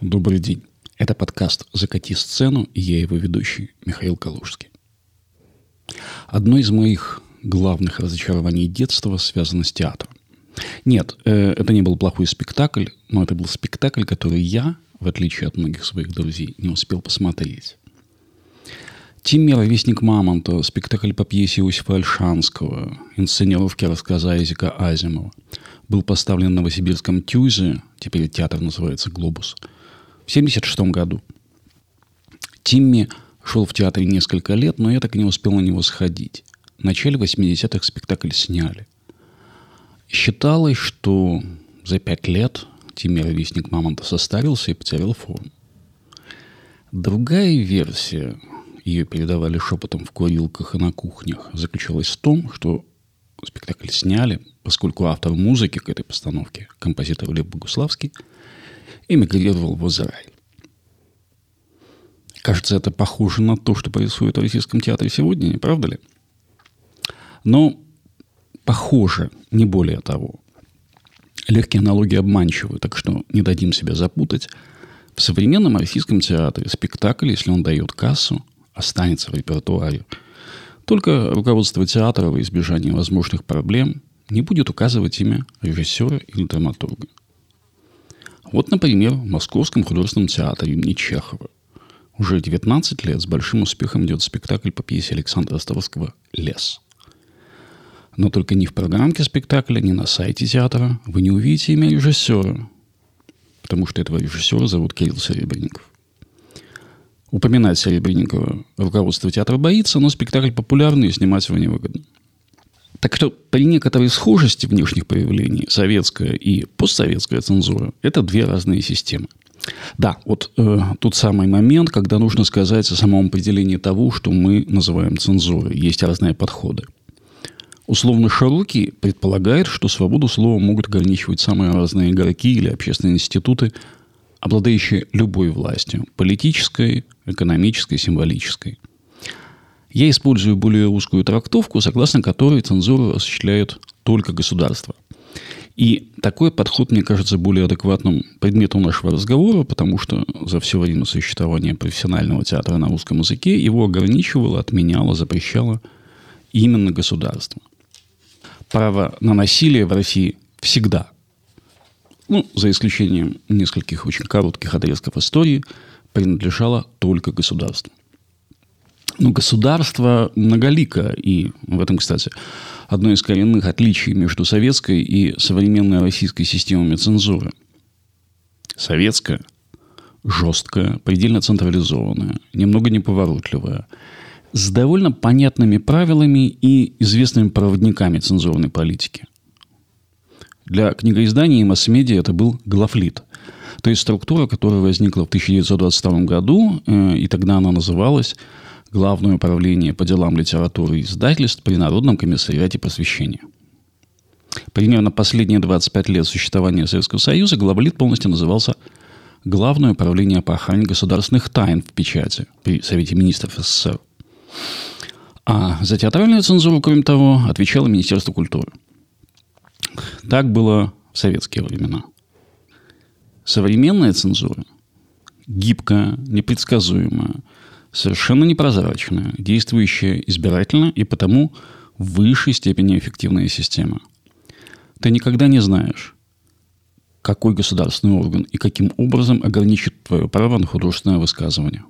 Добрый день. Это подкаст «Закати сцену» и я его ведущий Михаил Калужский. Одно из моих главных разочарований детства связано с театром. Нет, э, это не был плохой спектакль, но это был спектакль, который я, в отличие от многих своих друзей, не успел посмотреть. Тимми «Ровесник Мамонта», спектакль по пьесе Иосифа Альшанского, инсценировки рассказа Айзека Азимова, был поставлен в Новосибирском ТЮЗе, теперь театр называется «Глобус», в 1976 году. Тимми шел в театре несколько лет, но я так и не успел на него сходить. В начале 80-х спектакль сняли. Считалось, что за пять лет Тимми Ровесник Мамонта состарился и потерял форму. Другая версия, ее передавали шепотом в курилках и на кухнях, заключалась в том, что спектакль сняли, поскольку автор музыки к этой постановке, композитор Лев Богуславский, эмигрировал в Израиль. Кажется, это похоже на то, что происходит в Российском театре сегодня, не правда ли? Но похоже, не более того. Легкие аналогии обманчивы, так что не дадим себя запутать. В современном российском театре спектакль, если он дает кассу, останется в репертуаре. Только руководство театра во избежание возможных проблем не будет указывать имя режиссера или драматурга. Вот, например, в Московском художественном театре имени Чехова уже 19 лет с большим успехом идет спектакль по пьесе Александра Островского «Лес». Но только ни в программке спектакля, ни на сайте театра вы не увидите имя режиссера, потому что этого режиссера зовут Кирилл Серебренников. Упоминать Серебренникова руководство театра боится, но спектакль популярный и снимать его невыгодно. Так что при некоторой схожести внешних проявлений советская и постсоветская цензура – это две разные системы. Да, вот э, тот самый момент, когда нужно сказать о самом определении того, что мы называем цензурой. Есть разные подходы. Условно широкий предполагает, что свободу слова могут ограничивать самые разные игроки или общественные институты, обладающие любой властью – политической, экономической, символической. Я использую более узкую трактовку, согласно которой цензуру осуществляет только государство. И такой подход, мне кажется, более адекватным предметом нашего разговора, потому что за все время существования профессионального театра на русском языке его ограничивало, отменяло, запрещало именно государство. Право на насилие в России всегда, ну, за исключением нескольких очень коротких отрезков истории, принадлежало только государству. Но государство многолико, и в этом, кстати, одно из коренных отличий между советской и современной российской системами цензуры. Советская – жесткая, предельно централизованная, немного неповоротливая, с довольно понятными правилами и известными проводниками цензурной политики. Для книгоиздания и масс-медиа это был главлит, то есть структура, которая возникла в 1922 году, э, и тогда она называлась Главное управление по делам литературы и издательств при Народном комиссариате просвещения. Примерно последние 25 лет существования Советского Союза главлит полностью назывался Главное управление по охране государственных тайн в печати при Совете министров СССР. А за театральную цензуру, кроме того, отвечало Министерство культуры. Так было в советские времена. Современная цензура гибкая, непредсказуемая, совершенно непрозрачная, действующая избирательно и потому в высшей степени эффективная система. Ты никогда не знаешь, какой государственный орган и каким образом ограничит твое право на художественное высказывание.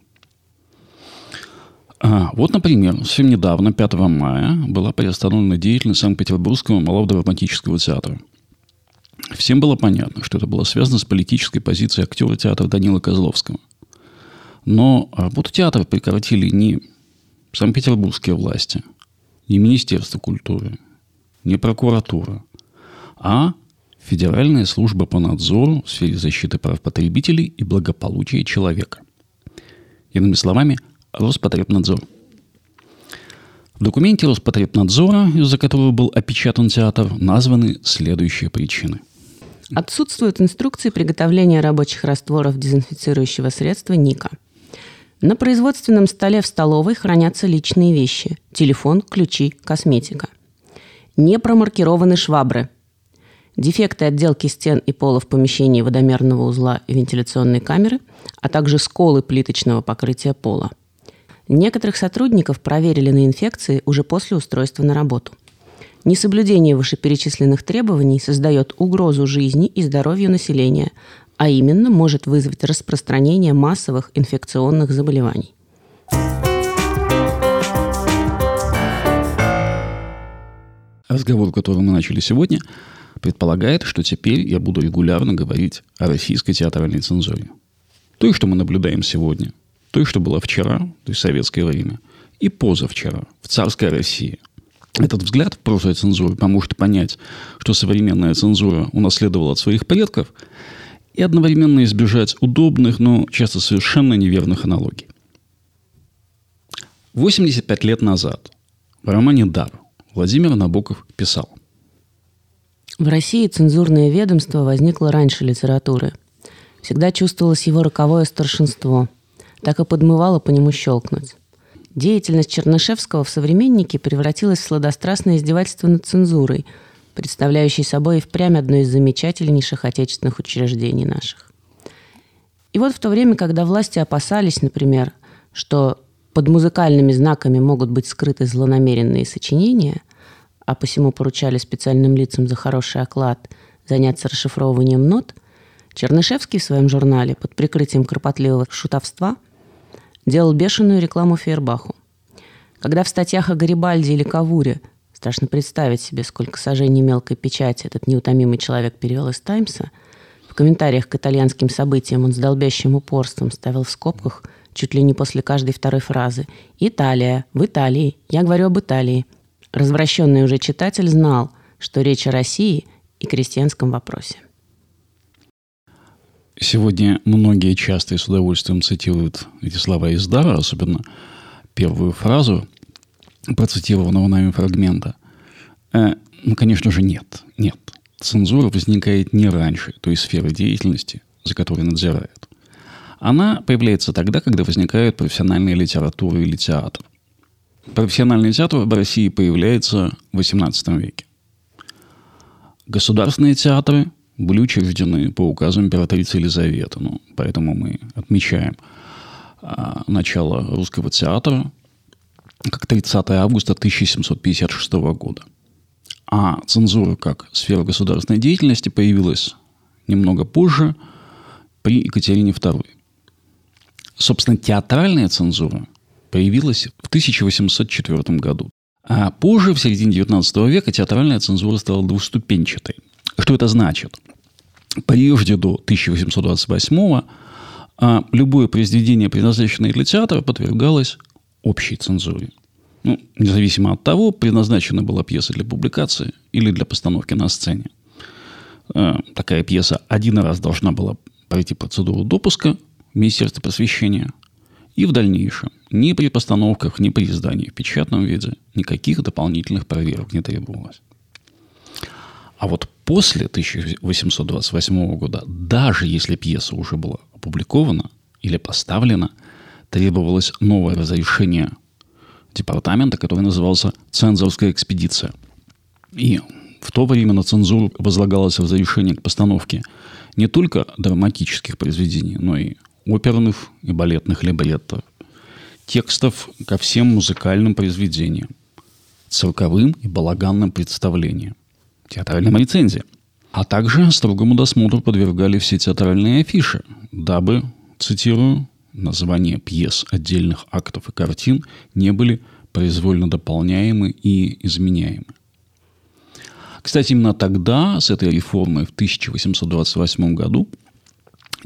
А, вот, например, совсем недавно, 5 мая, была приостановлена деятельность Санкт-Петербургского малого драматического театра. Всем было понятно, что это было связано с политической позицией актера театра Данила Козловского – но работу театра прекратили не санкт-петербургские власти, не Министерство культуры, не прокуратура, а Федеральная служба по надзору в сфере защиты прав потребителей и благополучия человека. Иными словами, Роспотребнадзор. В документе Роспотребнадзора, из-за которого был опечатан театр, названы следующие причины. Отсутствуют инструкции приготовления рабочих растворов дезинфицирующего средства Ника. На производственном столе в столовой хранятся личные вещи – телефон, ключи, косметика. Не промаркированы швабры. Дефекты отделки стен и пола в помещении водомерного узла и вентиляционной камеры, а также сколы плиточного покрытия пола. Некоторых сотрудников проверили на инфекции уже после устройства на работу. Несоблюдение вышеперечисленных требований создает угрозу жизни и здоровью населения, а именно может вызвать распространение массовых инфекционных заболеваний. Разговор, который мы начали сегодня, предполагает, что теперь я буду регулярно говорить о российской театральной цензуре. То, что мы наблюдаем сегодня, то, что было вчера, то есть советское время, и позавчера, в царской России – этот взгляд в прошлой цензуры поможет понять, что современная цензура унаследовала от своих предков, и одновременно избежать удобных, но часто совершенно неверных аналогий. 85 лет назад в романе «Дар» Владимир Набоков писал. В России цензурное ведомство возникло раньше литературы. Всегда чувствовалось его роковое старшинство. Так и подмывало по нему щелкнуть. Деятельность Чернышевского в «Современнике» превратилась в сладострастное издевательство над цензурой, представляющей собой и впрямь одно из замечательнейших отечественных учреждений наших. И вот в то время, когда власти опасались, например, что под музыкальными знаками могут быть скрыты злонамеренные сочинения, а посему поручали специальным лицам за хороший оклад заняться расшифровыванием нот, Чернышевский в своем журнале под прикрытием кропотливого шутовства – делал бешеную рекламу Фейербаху. Когда в статьях о Гарибальде или Кавуре страшно представить себе, сколько сожжений мелкой печати этот неутомимый человек перевел из «Таймса», в комментариях к итальянским событиям он с долбящим упорством ставил в скобках чуть ли не после каждой второй фразы «Италия, в Италии, я говорю об Италии». Развращенный уже читатель знал, что речь о России и крестьянском вопросе. Сегодня многие часто и с удовольствием цитируют эти слова из Дара, особенно первую фразу процитированного нами фрагмента. Э, ну, конечно же, нет. Нет. Цензура возникает не раньше той сферы деятельности, за которой надзирает. Она появляется тогда, когда возникает профессиональная литература или театр. Профессиональный театр в России появляется в XVIII веке. Государственные театры были учреждены по указу императрицы Елизаветы. Ну, поэтому мы отмечаем а, начало русского театра как 30 августа 1756 года. А цензура как сфера государственной деятельности появилась немного позже, при Екатерине II. Собственно, театральная цензура появилась в 1804 году. А позже, в середине XIX века, театральная цензура стала двуступенчатой. Что это значит? Прежде до 1828 а любое произведение, предназначенное для театра, подвергалось общей цензуре. Ну, независимо от того, предназначена была пьеса для публикации или для постановки на сцене. А, такая пьеса один раз должна была пройти процедуру допуска в Министерстве просвещения. И в дальнейшем ни при постановках, ни при издании в печатном виде никаких дополнительных проверок не требовалось. А вот после 1828 года, даже если пьеса уже была опубликована или поставлена, требовалось новое разрешение департамента, который назывался «Цензорская экспедиция». И в то время на цензуру возлагалось разрешение к постановке не только драматических произведений, но и оперных и балетных либретто, текстов ко всем музыкальным произведениям, цирковым и балаганным представлениям театральным рецензиям. А также строгому досмотру подвергали все театральные афиши, дабы, цитирую, названия пьес, отдельных актов и картин не были произвольно дополняемы и изменяемы. Кстати, именно тогда, с этой реформой в 1828 году,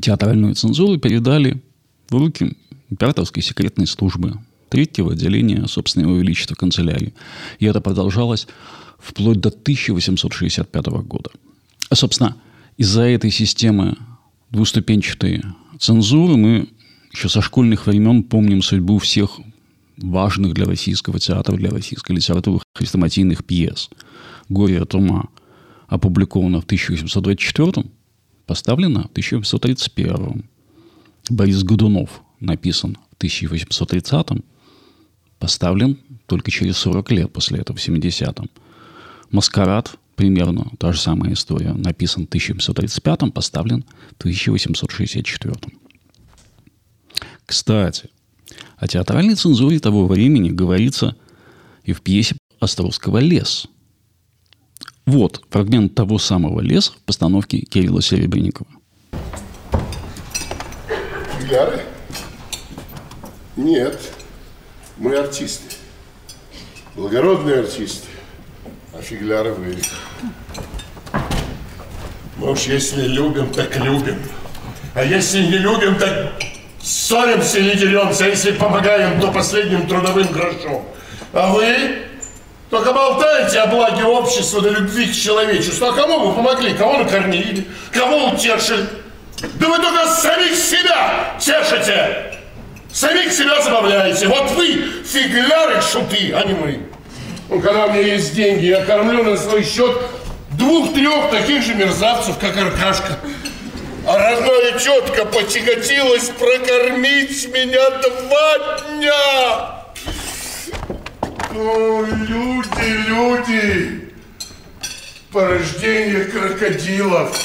театральную цензуру передали в руки императорской секретной службы третьего отделения собственного величества канцелярии. И это продолжалось вплоть до 1865 года. А, собственно, из-за этой системы двуступенчатой цензуры мы еще со школьных времен помним судьбу всех важных для российского театра, для российской литературы хрестоматийных пьес. «Горе от ума», опубликована в 1824 поставлена в 1831 Борис Годунов написан в 1830 поставлен только через 40 лет после этого, в 70-м. Маскарад, примерно та же самая история, написан в 1735 поставлен в 1864 Кстати, о театральной цензуре того времени говорится и в пьесе Островского «Лес». Вот фрагмент того самого «Леса» в постановке Кирилла Серебренникова. Фигляры? Нет, мы артисты. Благородные артисты. А фигляры вы. Мы уж если любим, так любим. А если не любим, так ссоримся или деремся. А если помогаем, то последним трудовым грошом. А вы только болтаете о благе общества до любви к человечеству. А кому вы помогли? Кого накормили? Кого утешили? Да вы только самих себя тешите! Самих себя забавляете. Вот вы фигляры, шуты, а не мы. Ну, когда у меня есть деньги, я кормлю на свой счет двух-трех таких же мерзавцев, как Аркашка. А родная тетка потяготилась прокормить меня два дня. О, люди, люди, порождение крокодилов.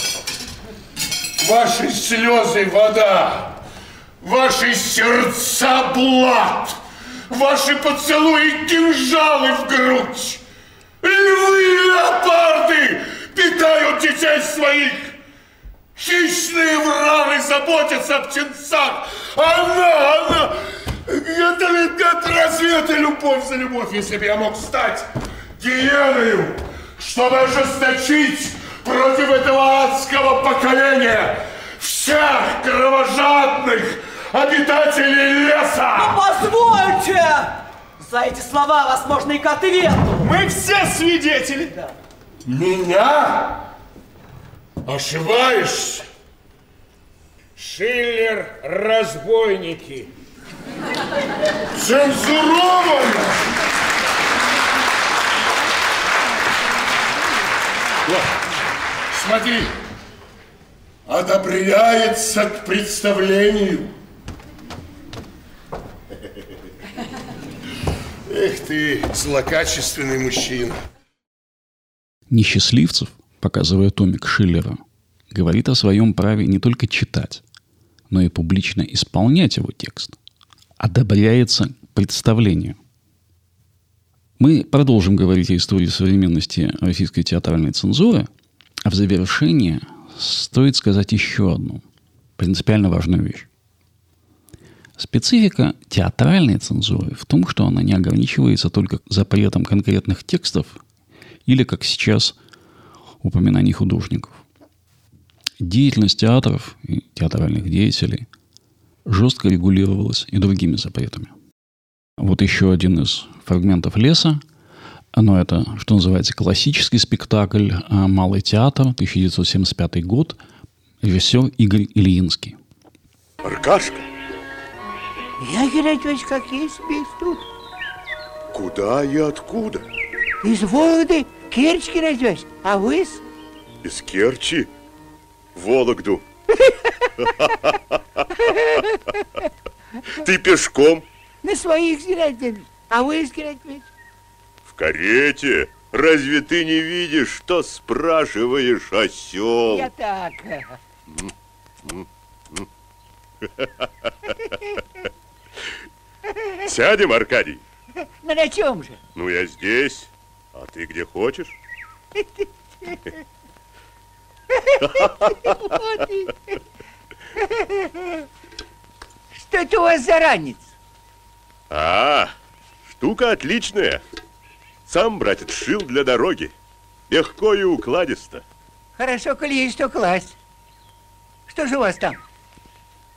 Ваши слезы вода, ваши сердца блад, ваши поцелуи кинжалы в грудь. Львы и леопарды питают детей своих. Хищные враны заботятся об птенцах. Она, она, это это, разве это любовь за любовь, если бы я мог стать гиеною, чтобы ожесточить против этого адского поколения всех кровожадных обитателей леса! Ну, позвольте! За эти слова вас можно и к ответу. Мы все свидетели. Да. Меня? Ошибаешься? Шиллер разбойники. Цензуровано! Вот, смотри, одобряется к представлению. Эх ты, злокачественный мужчина. Несчастливцев, показывая томик Шиллера, говорит о своем праве не только читать, но и публично исполнять его текст. Одобряется представлению. Мы продолжим говорить о истории современности российской театральной цензуры, а в завершение стоит сказать еще одну принципиально важную вещь. Специфика театральной цензуры в том, что она не ограничивается только запретом конкретных текстов или, как сейчас, упоминаний художников. Деятельность театров и театральных деятелей жестко регулировалась и другими запретами. Вот еще один из фрагментов леса. Но это, что называется, классический спектакль а, «Малый театр», 1975 год, режиссер Игорь Ильинский. Аркашка? Я, Геннадьевич, как есть весь тут. Куда и откуда? Из Вологды Керчь, Геннадьевич, а вы с... Из Керчи? Вологду. Ты пешком? на своих, Геннадьевич, а вы с Геннадьевич? В карете? Разве ты не видишь, что спрашиваешь, осел? Я так. Сядем, Аркадий? Ну на чем же? Ну, я здесь. А ты где хочешь? Что это у вас за ранец? А, штука отличная. Сам, братец, шил для дороги. Легко и укладисто. Хорошо, коли есть что класть. Что же у вас там?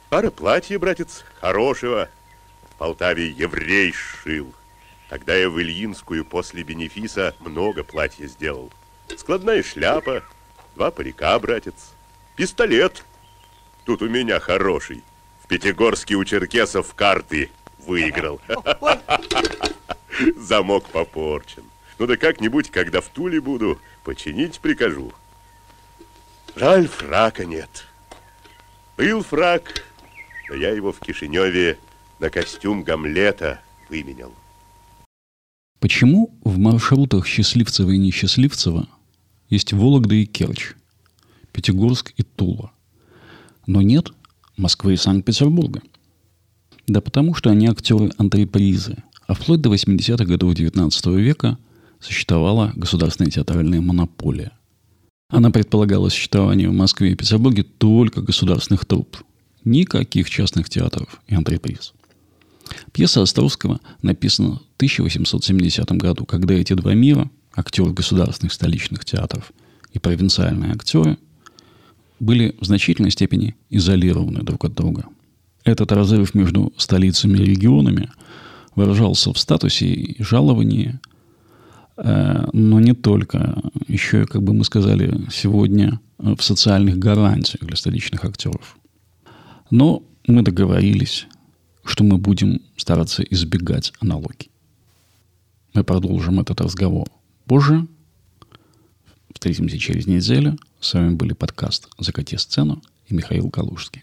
Пара платья, братец, хорошего. В Полтаве еврей шил. Тогда я в Ильинскую после бенефиса много платья сделал. Складная шляпа, два парика, братец, пистолет. Тут у меня хороший. В Пятигорске у черкесов карты выиграл. Замок попорчен. Ну да как-нибудь, когда в Туле буду, починить прикажу. Жаль, фрака нет. Был фрак, но я его в Кишиневе на костюм Гамлета выменял. Почему в маршрутах Счастливцева и Несчастливцева есть Вологда и Керчь, Пятигорск и Тула, но нет Москвы и Санкт-Петербурга? Да потому что они актеры антрепризы, а вплоть до 80-х годов XIX века существовала государственная театральная монополия. Она предполагала существование в Москве и Петербурге только государственных труп, никаких частных театров и антреприз. Пьеса Островского написана в 1870 году, когда эти два мира, актеры государственных столичных театров и провинциальные актеры, были в значительной степени изолированы друг от друга. Этот разрыв между столицами и регионами выражался в статусе и жаловании, э, но не только. Еще, как бы мы сказали сегодня, в социальных гарантиях для столичных актеров. Но мы договорились, что мы будем стараться избегать аналогий. Мы продолжим этот разговор позже. Встретимся через неделю. С вами были подкаст «Закати сцену» и Михаил Калужский.